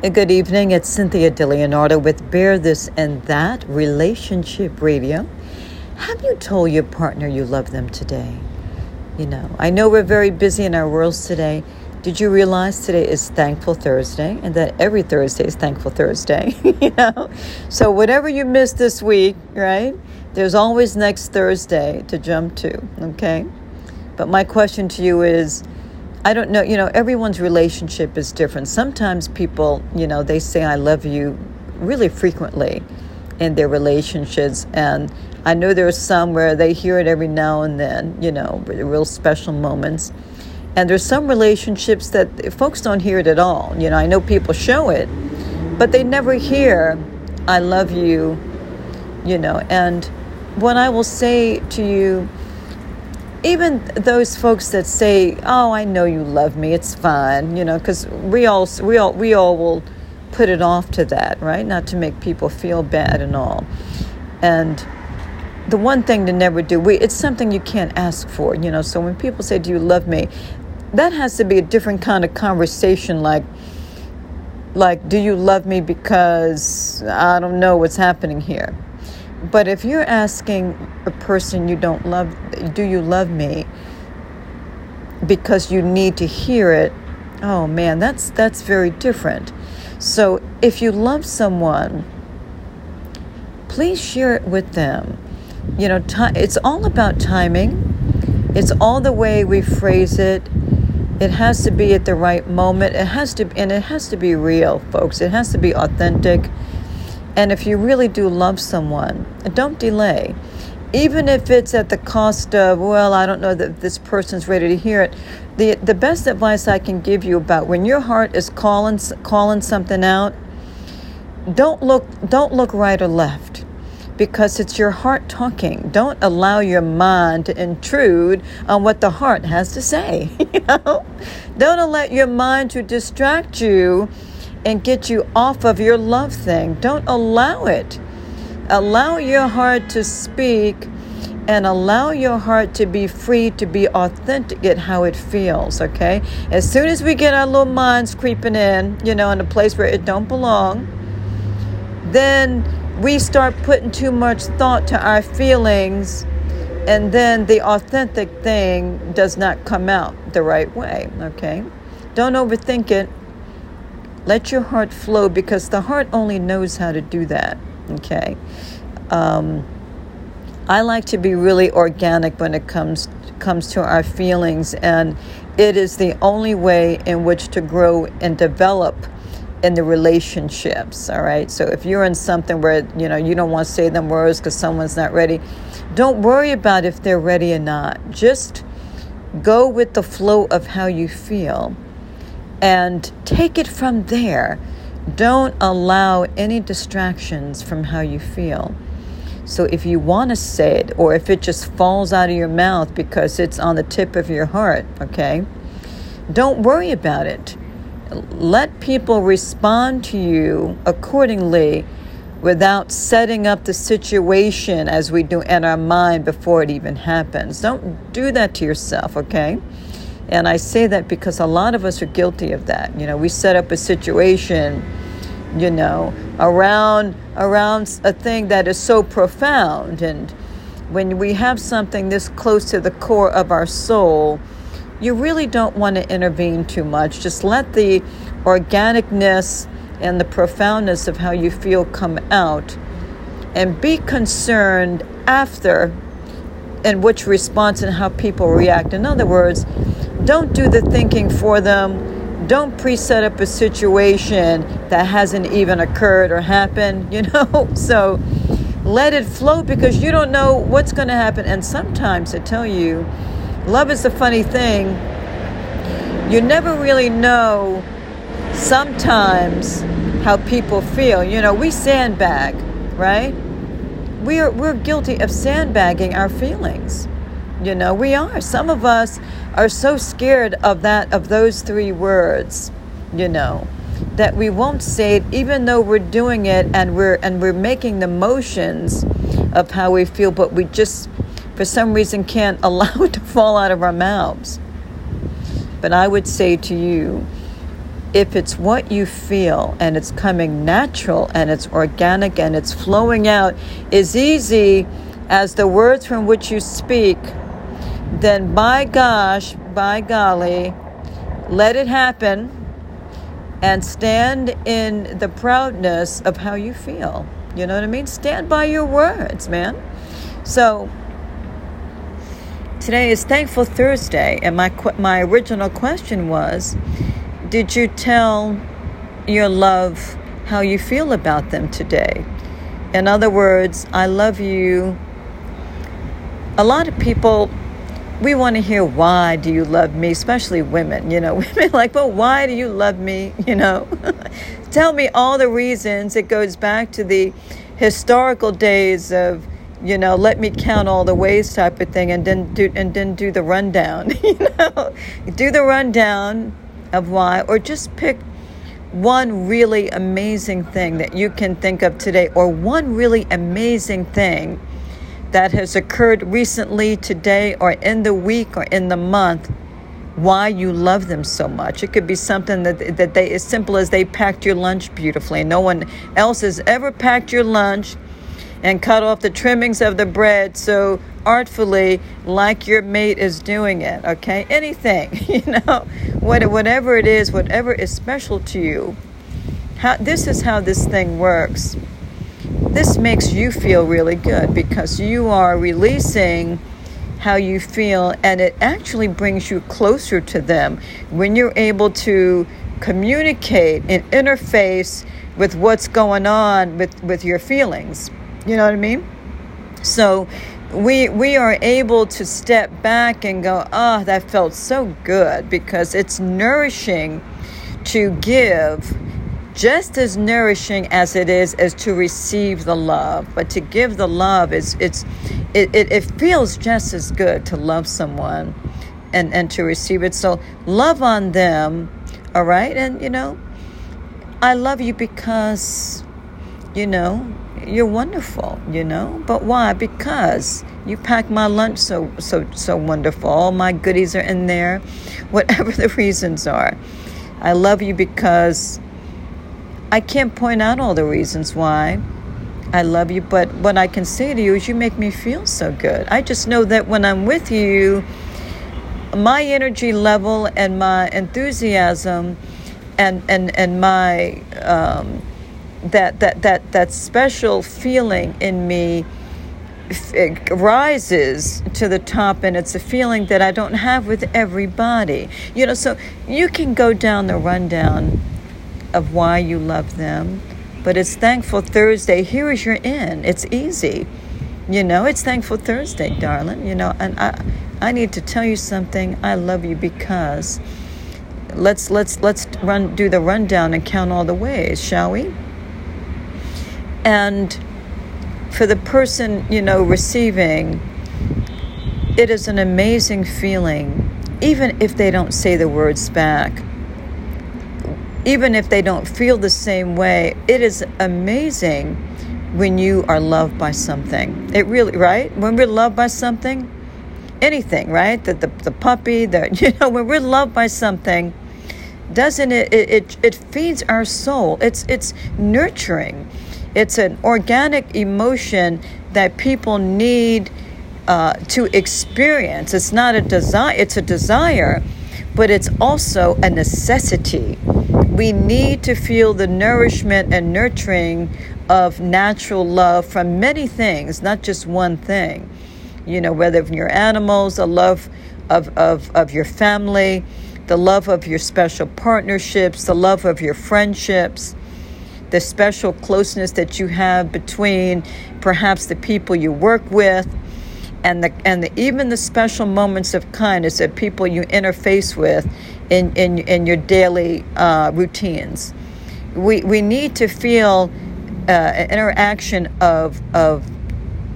Good evening. It's Cynthia DeLeonardo with Bear This and That Relationship Radio. Have you told your partner you love them today? You know, I know we're very busy in our worlds today. Did you realize today is Thankful Thursday and that every Thursday is Thankful Thursday? you know, so whatever you missed this week, right? There's always next Thursday to jump to, okay? But my question to you is I don't know, you know, everyone's relationship is different. Sometimes people, you know, they say I love you really frequently in their relationships and I know there are some where they hear it every now and then, you know, real special moments. And there's some relationships that folks don't hear it at all. You know, I know people show it, but they never hear, I love you, you know. And what I will say to you, even those folks that say, "Oh, I know you love me. It's fine," you know, because we all we all we all will put it off to that, right? Not to make people feel bad and all. And the one thing to never do, we, it's something you can't ask for, you know. So when people say, Do you love me? that has to be a different kind of conversation, like, like, do you love me because I don't know what's happening here? But if you're asking a person you don't love, do you love me? Because you need to hear it, oh man, that's that's very different. So if you love someone, please share it with them you know, it's all about timing. It's all the way we phrase it. It has to be at the right moment. It has to, and it has to be real, folks. It has to be authentic. And if you really do love someone, don't delay. Even if it's at the cost of, well, I don't know that this person's ready to hear it. The, the best advice I can give you about when your heart is calling, calling something out, don't look, don't look right or left because it's your heart talking. Don't allow your mind to intrude on what the heart has to say. you know? Don't let your mind to distract you and get you off of your love thing. Don't allow it. Allow your heart to speak and allow your heart to be free to be authentic at how it feels, okay? As soon as we get our little minds creeping in, you know, in a place where it don't belong, then we start putting too much thought to our feelings and then the authentic thing does not come out the right way okay don't overthink it let your heart flow because the heart only knows how to do that okay? Um, i like to be really organic when it comes comes to our feelings and it is the only way in which to grow and develop in the relationships all right? So if you're in something where you know you don't want to say them words because someone's not ready don't worry about if they're ready or not. Just go with the flow of how you feel and take it from there don't allow any distractions from how you feel so if you want to say it or if it just falls out of your mouth because it's on the tip of your heart okay don't worry about it let people respond to you accordingly without setting up the situation as we do in our mind before it even happens. Don't do that to yourself, okay? And I say that because a lot of us are guilty of that. You know, we set up a situation, you know, around around a thing that is so profound and when we have something this close to the core of our soul, you really don't want to intervene too much. Just let the organicness and the profoundness of how you feel come out and be concerned after and which response and how people react. In other words, don't do the thinking for them. Don't preset up a situation that hasn't even occurred or happened, you know? So let it flow because you don't know what's going to happen. And sometimes I tell you, love is a funny thing. You never really know sometimes how people feel. You know, we sandbag, right? We're, we're guilty of sandbagging our feelings. You know, we are. Some of us are so scared of that, of those three words, you know, that we won't say it even though we're doing it and we're and we're making the motions of how we feel, but we just for some reason can't allow it to fall out of our mouths. But I would say to you, if it's what you feel and it's coming natural and it's organic and it's flowing out as easy as the words from which you speak, then by gosh, by golly, let it happen and stand in the proudness of how you feel. You know what I mean? Stand by your words, man. So today is Thankful Thursday, and my my original question was, did you tell your love how you feel about them today? In other words, I love you. A lot of people we want to hear why do you love me? Especially women you know women like well why do you love me? You know? Tell me all the reasons. It goes back to the historical days of you know let me count all the ways type of thing and then do and then do the rundown you know? Do the rundown of why or just pick one really amazing thing that you can think of today or one really amazing thing that has occurred recently, today, or in the week, or in the month, why you love them so much. It could be something that, that they, as simple as they packed your lunch beautifully. No one else has ever packed your lunch and cut off the trimmings of the bread so artfully like your mate is doing it okay? Anything you know? Whatever it is whatever is special to you how, this is how this thing works. This makes you feel really good because you are releasing how you feel and it actually brings you closer to them. When you're able to communicate and interface with what's going on with, with your feelings. You know what I mean? So we we are able to step back and go, oh, that felt so good because it's nourishing to give just as nourishing as it is as to receive the love. But to give the love is it's it, it, it feels just as good to love someone and, and to receive it. So love on them, all right? And you know, I love you because, you know, you're wonderful, you know? But why? Because you pack my lunch so so so wonderful. All my goodies are in there, whatever the reasons are. I love you because I can't point out all the reasons why I love you, but what I can say to you is you make me feel so good. I just know that when I'm with you, my energy level and my enthusiasm and and and my um, that that that that special feeling in me rises to the top and it's a feeling that I don't have with everybody. You know, so you can go down the rundown of why you love them. But it's Thankful Thursday. Here is your in. It's easy. You know, it's Thankful Thursday, darling. You know, and I I need to tell you something. I love you because let's let's let's run do the rundown and count all the ways, shall we? And for the person, you know, receiving, it is an amazing feeling, even if they don't say the words back even if they don't feel the same way, it is amazing when you are loved by something. It really, right? When we're loved by something, anything, right? The, the, the puppy, the, you know, when we're loved by something, doesn't it, it, it, it feeds our soul. It's, it's nurturing. It's an organic emotion that people need uh, to experience. It's not a desire, it's a desire, but it's also a necessity we need to feel the nourishment and nurturing of natural love from many things, not just one thing. You know, whether from your animals, the love of, of, of your family, the love of your special partnerships, the love of your friendships, the special closeness that you have between perhaps the people you work with, and the and the, even the special moments of kindness that people you interface with in, in, in your daily uh, routines. We, we need to feel uh, an interaction of, of,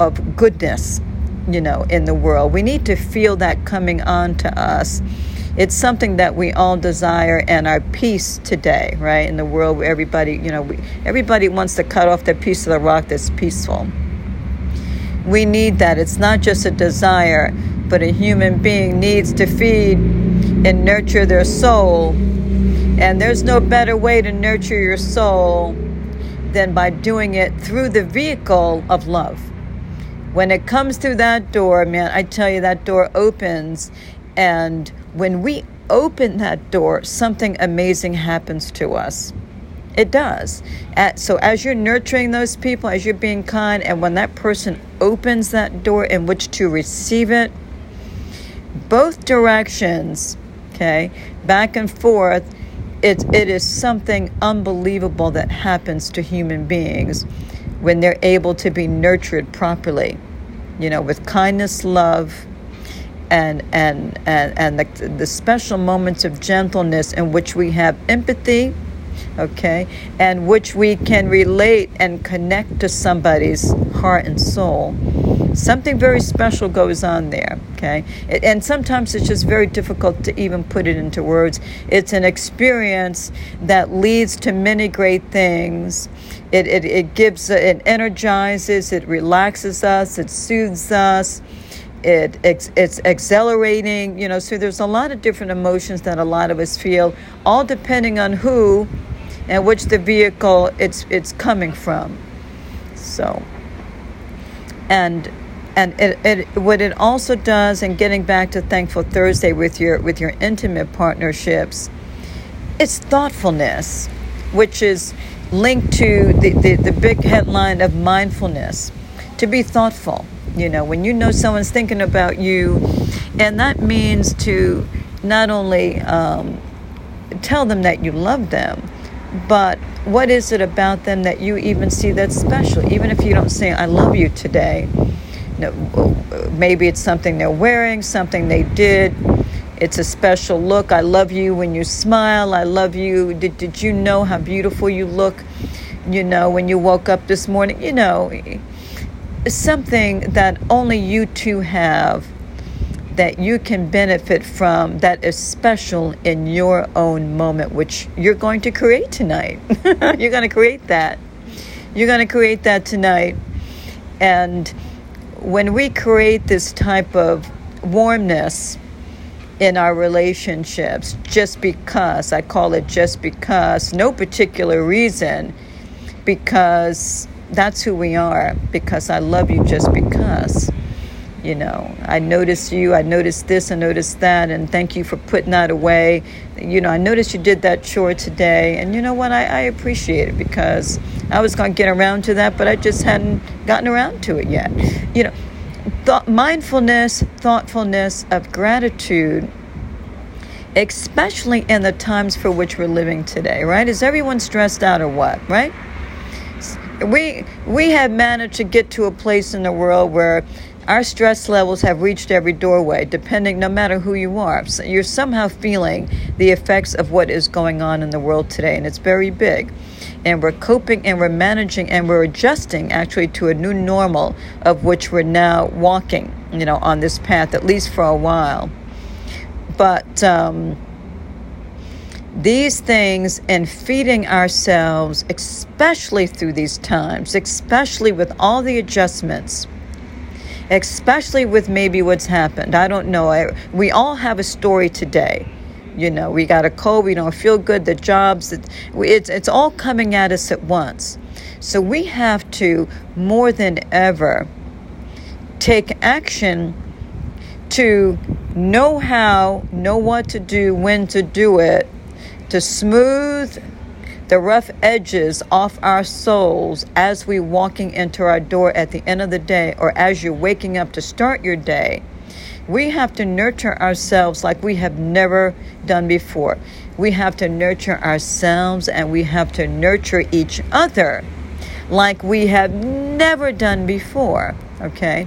of goodness, you know, in the world. We need to feel that coming on to us. It's something that we all desire and our peace today, right? In the world where everybody, you know, we, everybody wants to cut off their piece of the rock that's peaceful. We need that. It's not just a desire, but a human being needs to feed and nurture their soul And there's no better way to nurture your soul than by doing it through the vehicle of love. When it comes through that door, man, I tell you, that door opens. And when we open that door, something amazing happens to us. It does. So, as you're nurturing those people, as you're being kind, and when that person opens that door in which to receive it, both directions, okay, back and forth, it, it is something unbelievable that happens to human beings when they're able to be nurtured properly, you know, with kindness, love, and and and, and the, the special moments of gentleness in which we have empathy okay, and which we can relate and connect to somebody's heart and soul. Something very special goes on there, okay? And sometimes it's just very difficult to even put it into words. It's an experience that leads to many great things. It, it, it gives, it energizes, it relaxes us, it soothes us it it's it's accelerating you know so there's a lot of different emotions that a lot of us feel all depending on who and which the vehicle it's it's coming from. So, and and it, it, what it also does, and getting back to Thankful Thursday with your with your intimate partnerships, it's thoughtfulness, which is linked to the, the, the big headline of mindfulness. To be thoughtful, you know, when you know someone's thinking about you, and that means to not only um, tell them that you love them, but what is it about them that you even see that's special? Even if you don't say, I love you today, maybe it's something they're wearing, something they did. It's a special look. I love you when you smile. I love you. Did, did you know how beautiful you look? You know, when you woke up this morning, you know, something that only you two have that you can benefit from that is special in your own moment, which you're going to create tonight. you're going to create that. You're going to create that tonight. And when we create this type of warmness in our relationships, just because, I call it just because, no particular reason, because that's who we are, because I love you just because you know. I noticed you i noticed this i noticed that and thank you for putting that away. You know i noticed you did that chore today and you know what? I, I appreciate it because i was going to get around to that but i just hadn't gotten around to it yet. You know th- mindfulness thoughtfulness of gratitude especially in the times for which we're living today right? Is everyone stressed out or what right we we have managed to get to a place in the world where our stress levels have reached every doorway, depending no matter who you are. So you're somehow feeling the effects of what is going on in the world today, and it's very big. And we're coping and we're managing and we're adjusting actually to a new normal of which we're now walking, you know, on this path, at least for a while. But um, these things and feeding ourselves, especially through these times, especially with all the adjustments especially with maybe what's happened. I don't know. I, we all have a story today. You know, we got a cold, we don't feel good, the jobs, it, it's, it's all coming at us at once. So we have to, more than ever, take action to know how, know what to do, when to do it, to smooth the rough edges off our souls as we walking into our door at the end of the day or as you're waking up to start your day. We have to nurture ourselves like we have never done before. We have to nurture ourselves and we have to nurture each other like we have never done before okay?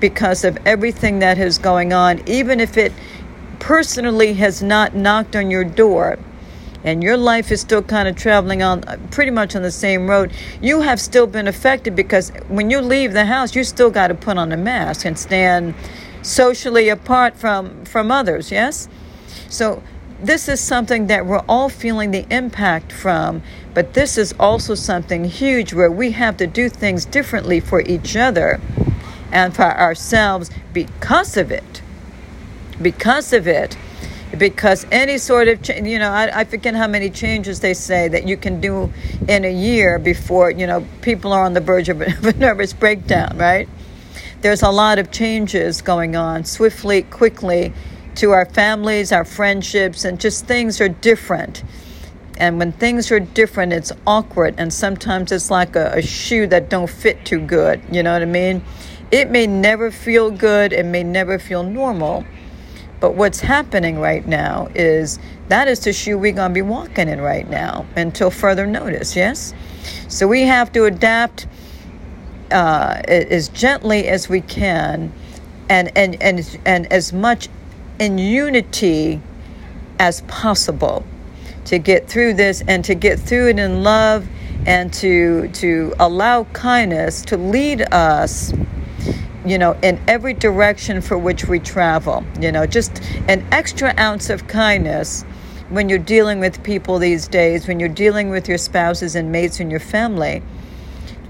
Because of everything that is going on even if it personally has not knocked on your door and your life is still kind of traveling on uh, pretty much on the same road, you have still been affected because when you leave the house, you still got to put on a mask and stand socially apart from from others. Yes, so this is something that we're all feeling the impact from, but this is also something huge where we have to do things differently for each other and for ourselves because of it. Because of it because any sort of change, you know, I, I forget how many changes they say that you can do in a year before, you know, people are on the verge of a nervous breakdown, right? There's a lot of changes going on swiftly, quickly to our families, our friendships, and just things are different. And when things are different, it's awkward, and sometimes it's like a, a shoe that don't fit too good. You know what I mean? It may never feel good, it may never feel normal but what's happening right now is that is the shoe we're going to be walking in right now until further notice, yes? So we have to adapt uh, as gently as we can and, and, and, and as much in unity as possible to get through this and to get through it in love and to to allow kindness to lead us you know, in every direction for which we travel. You know, just an extra ounce of kindness when you're dealing with people these days, when you're dealing with your spouses and mates and your family.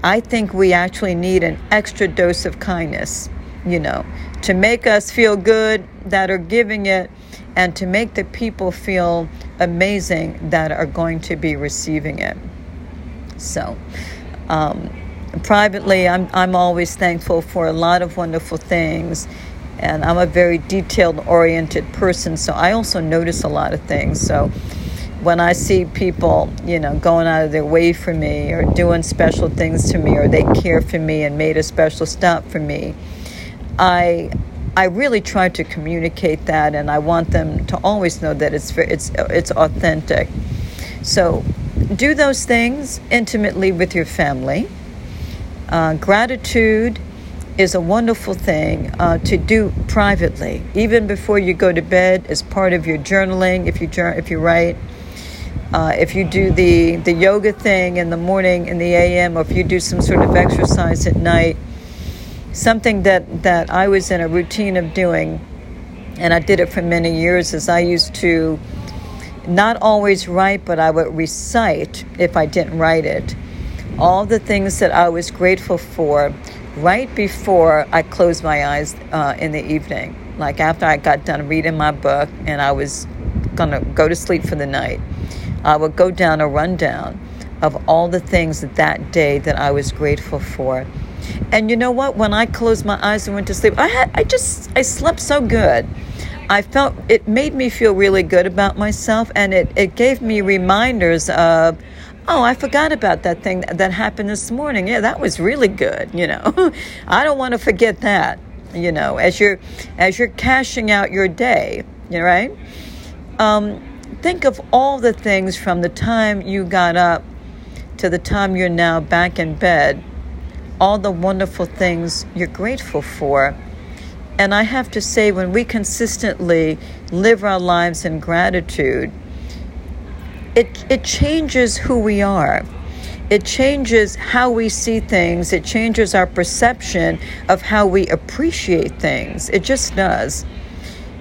I think we actually need an extra dose of kindness, you know, to make us feel good that are giving it and to make the people feel amazing that are going to be receiving it. So, um, privately, I'm, I'm always thankful for a lot of wonderful things. And I'm a very detailed oriented person, so I also notice a lot of things. So when I see people, you know, going out of their way for me or doing special things to me or they care for me and made a special stop for me, I I really try to communicate that and I want them to always know that it's it's it's authentic. So do those things intimately with your family uh, gratitude is a wonderful thing uh, to do privately, even before you go to bed, as part of your journaling. If you if you write, uh, if you do the the yoga thing in the morning in the a.m., or if you do some sort of exercise at night, something that that I was in a routine of doing, and I did it for many years. Is I used to not always write, but I would recite if I didn't write it all the things that I was grateful for right before I closed my eyes uh, in the evening. Like after I got done reading my book and I was going to go to sleep for the night, I would go down a rundown of all the things that, that day that I was grateful for. And you know what? When I closed my eyes and went to sleep, I had I just I slept so good. I felt it made me feel really good about myself and it, it gave me reminders of Oh, I forgot about that thing that happened this morning. Yeah, that was really good, you know. I don't want to forget that, you know, as you're as you're cashing out your day, you know, right? Um, think of all the things from the time you got up to the time you're now back in bed, all the wonderful things you're grateful for. And I have to say, when we consistently live our lives in gratitude, it, it changes who we are. It changes how we see things. It changes our perception of how we appreciate things. It just does.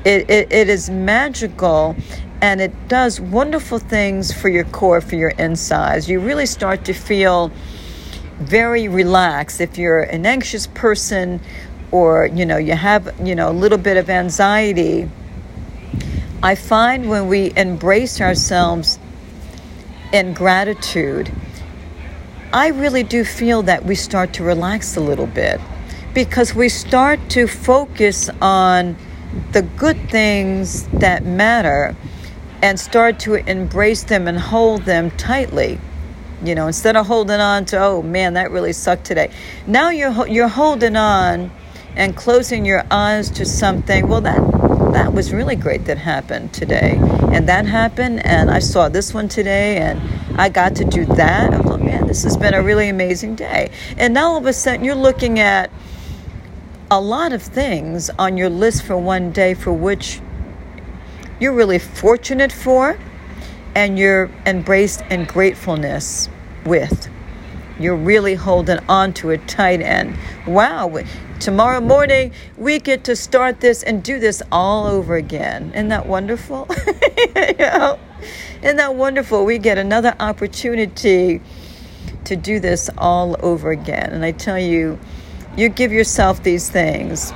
It, it, it is magical and it does wonderful things for your core, for your insides. You really start to feel very relaxed. If you're an anxious person or, you know, you have, you know, a little bit of anxiety, I find when we embrace ourselves and gratitude, I really do feel that we start to relax a little bit because we start to focus on the good things that matter and start to embrace them and hold them tightly. You know, instead of holding on to, oh man, that really sucked today. Now you're you're holding on and closing your eyes to something. Well, that that was really great that happened today. And that happened, and I saw this one today, and I got to do that. I thought, man, this has been a really amazing day. And now all of a sudden, you're looking at a lot of things on your list for one day for which you're really fortunate for and you're embraced in gratefulness with. You're really holding on to a tight end. wow, tomorrow morning we get to start this and do this all over again. Isn't that wonderful? you know? Isn't that wonderful? We get another opportunity to do this all over again. And I tell you, you give yourself these things.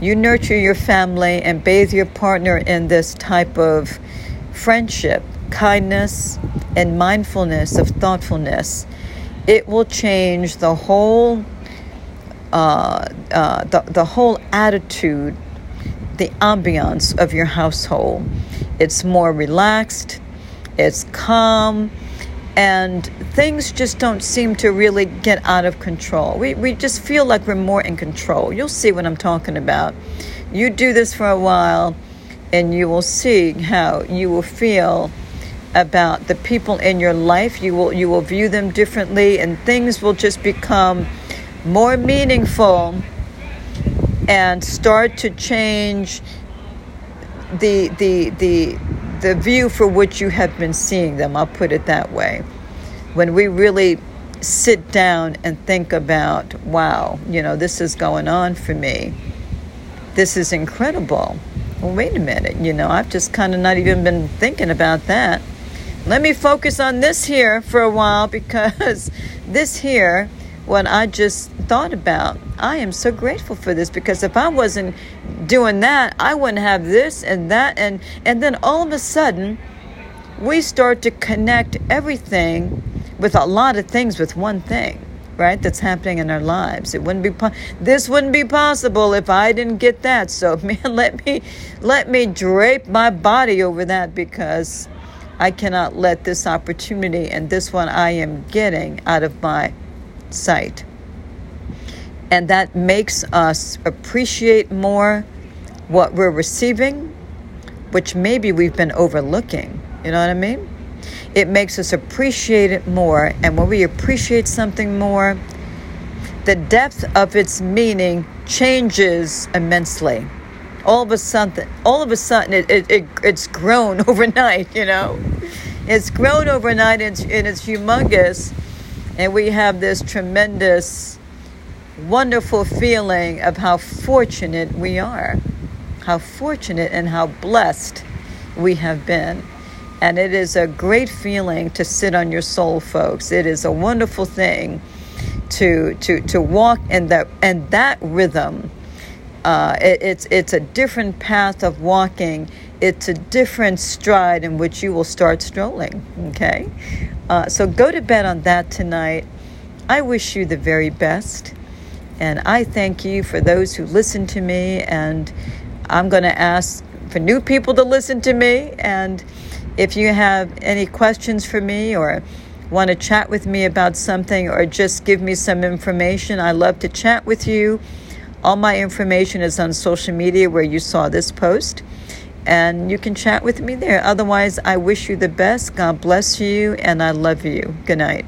you nurture your family and bathe your partner in this type of friendship, kindness, and mindfulness of thoughtfulness, it will change the whole uh, uh, the, the whole attitude, the ambiance of your household. It's more relaxed, it's calm, and things just don't seem to really get out of control. We, we just feel like we're more in control. You'll see what I'm talking about. You do this for a while, and you will see how you will feel about the people in your life. You will you will view them differently, and things will just become more meaningful and start to change the the the the view for which you have been seeing them. I'll put it that way. When we really sit down and think about, wow, you know, this is going on for me. This is incredible. Well, wait a minute, you know, I've just kind of not even been thinking about that. Let me focus on this here for a while because this here what I just thought about. I am so grateful for this because if I wasn't doing that, I wouldn't have this and that and and then all of a sudden we start to connect everything with a lot of things with one thing, right? That's happening in our lives. It wouldn't be po- this wouldn't be possible if I didn't get that. So man, let me let me drape my body over that because I cannot let this opportunity and this one I am getting out of my sight. And that makes us appreciate more what we're receiving, which maybe we've been overlooking. You know what I mean? It makes us appreciate it more. And when we appreciate something more, the depth of its meaning changes immensely. All of a sudden, all of a sudden, it, it, it it's grown overnight. You know, it's grown overnight, and, and it's humongous and we have this tremendous, wonderful feeling of how fortunate we are, how fortunate and how blessed we have been. And it is a great feeling to sit on your soul, folks. It is a wonderful thing to to to walk in that and that rhythm. Uh, it, it's it's a different path of walking. It's a different stride in which you will start strolling. Okay, uh, so go to bed on that tonight. I wish you the very best. And I thank you for those who listen to me. And I'm going to ask for new people to listen to me. And if you have any questions for me or want to chat with me about something or just give me some information, I love to chat with you. All my information is on social media where you saw this post and you can chat with me there. Otherwise, I wish you the best. God bless you, and I love you. Good night.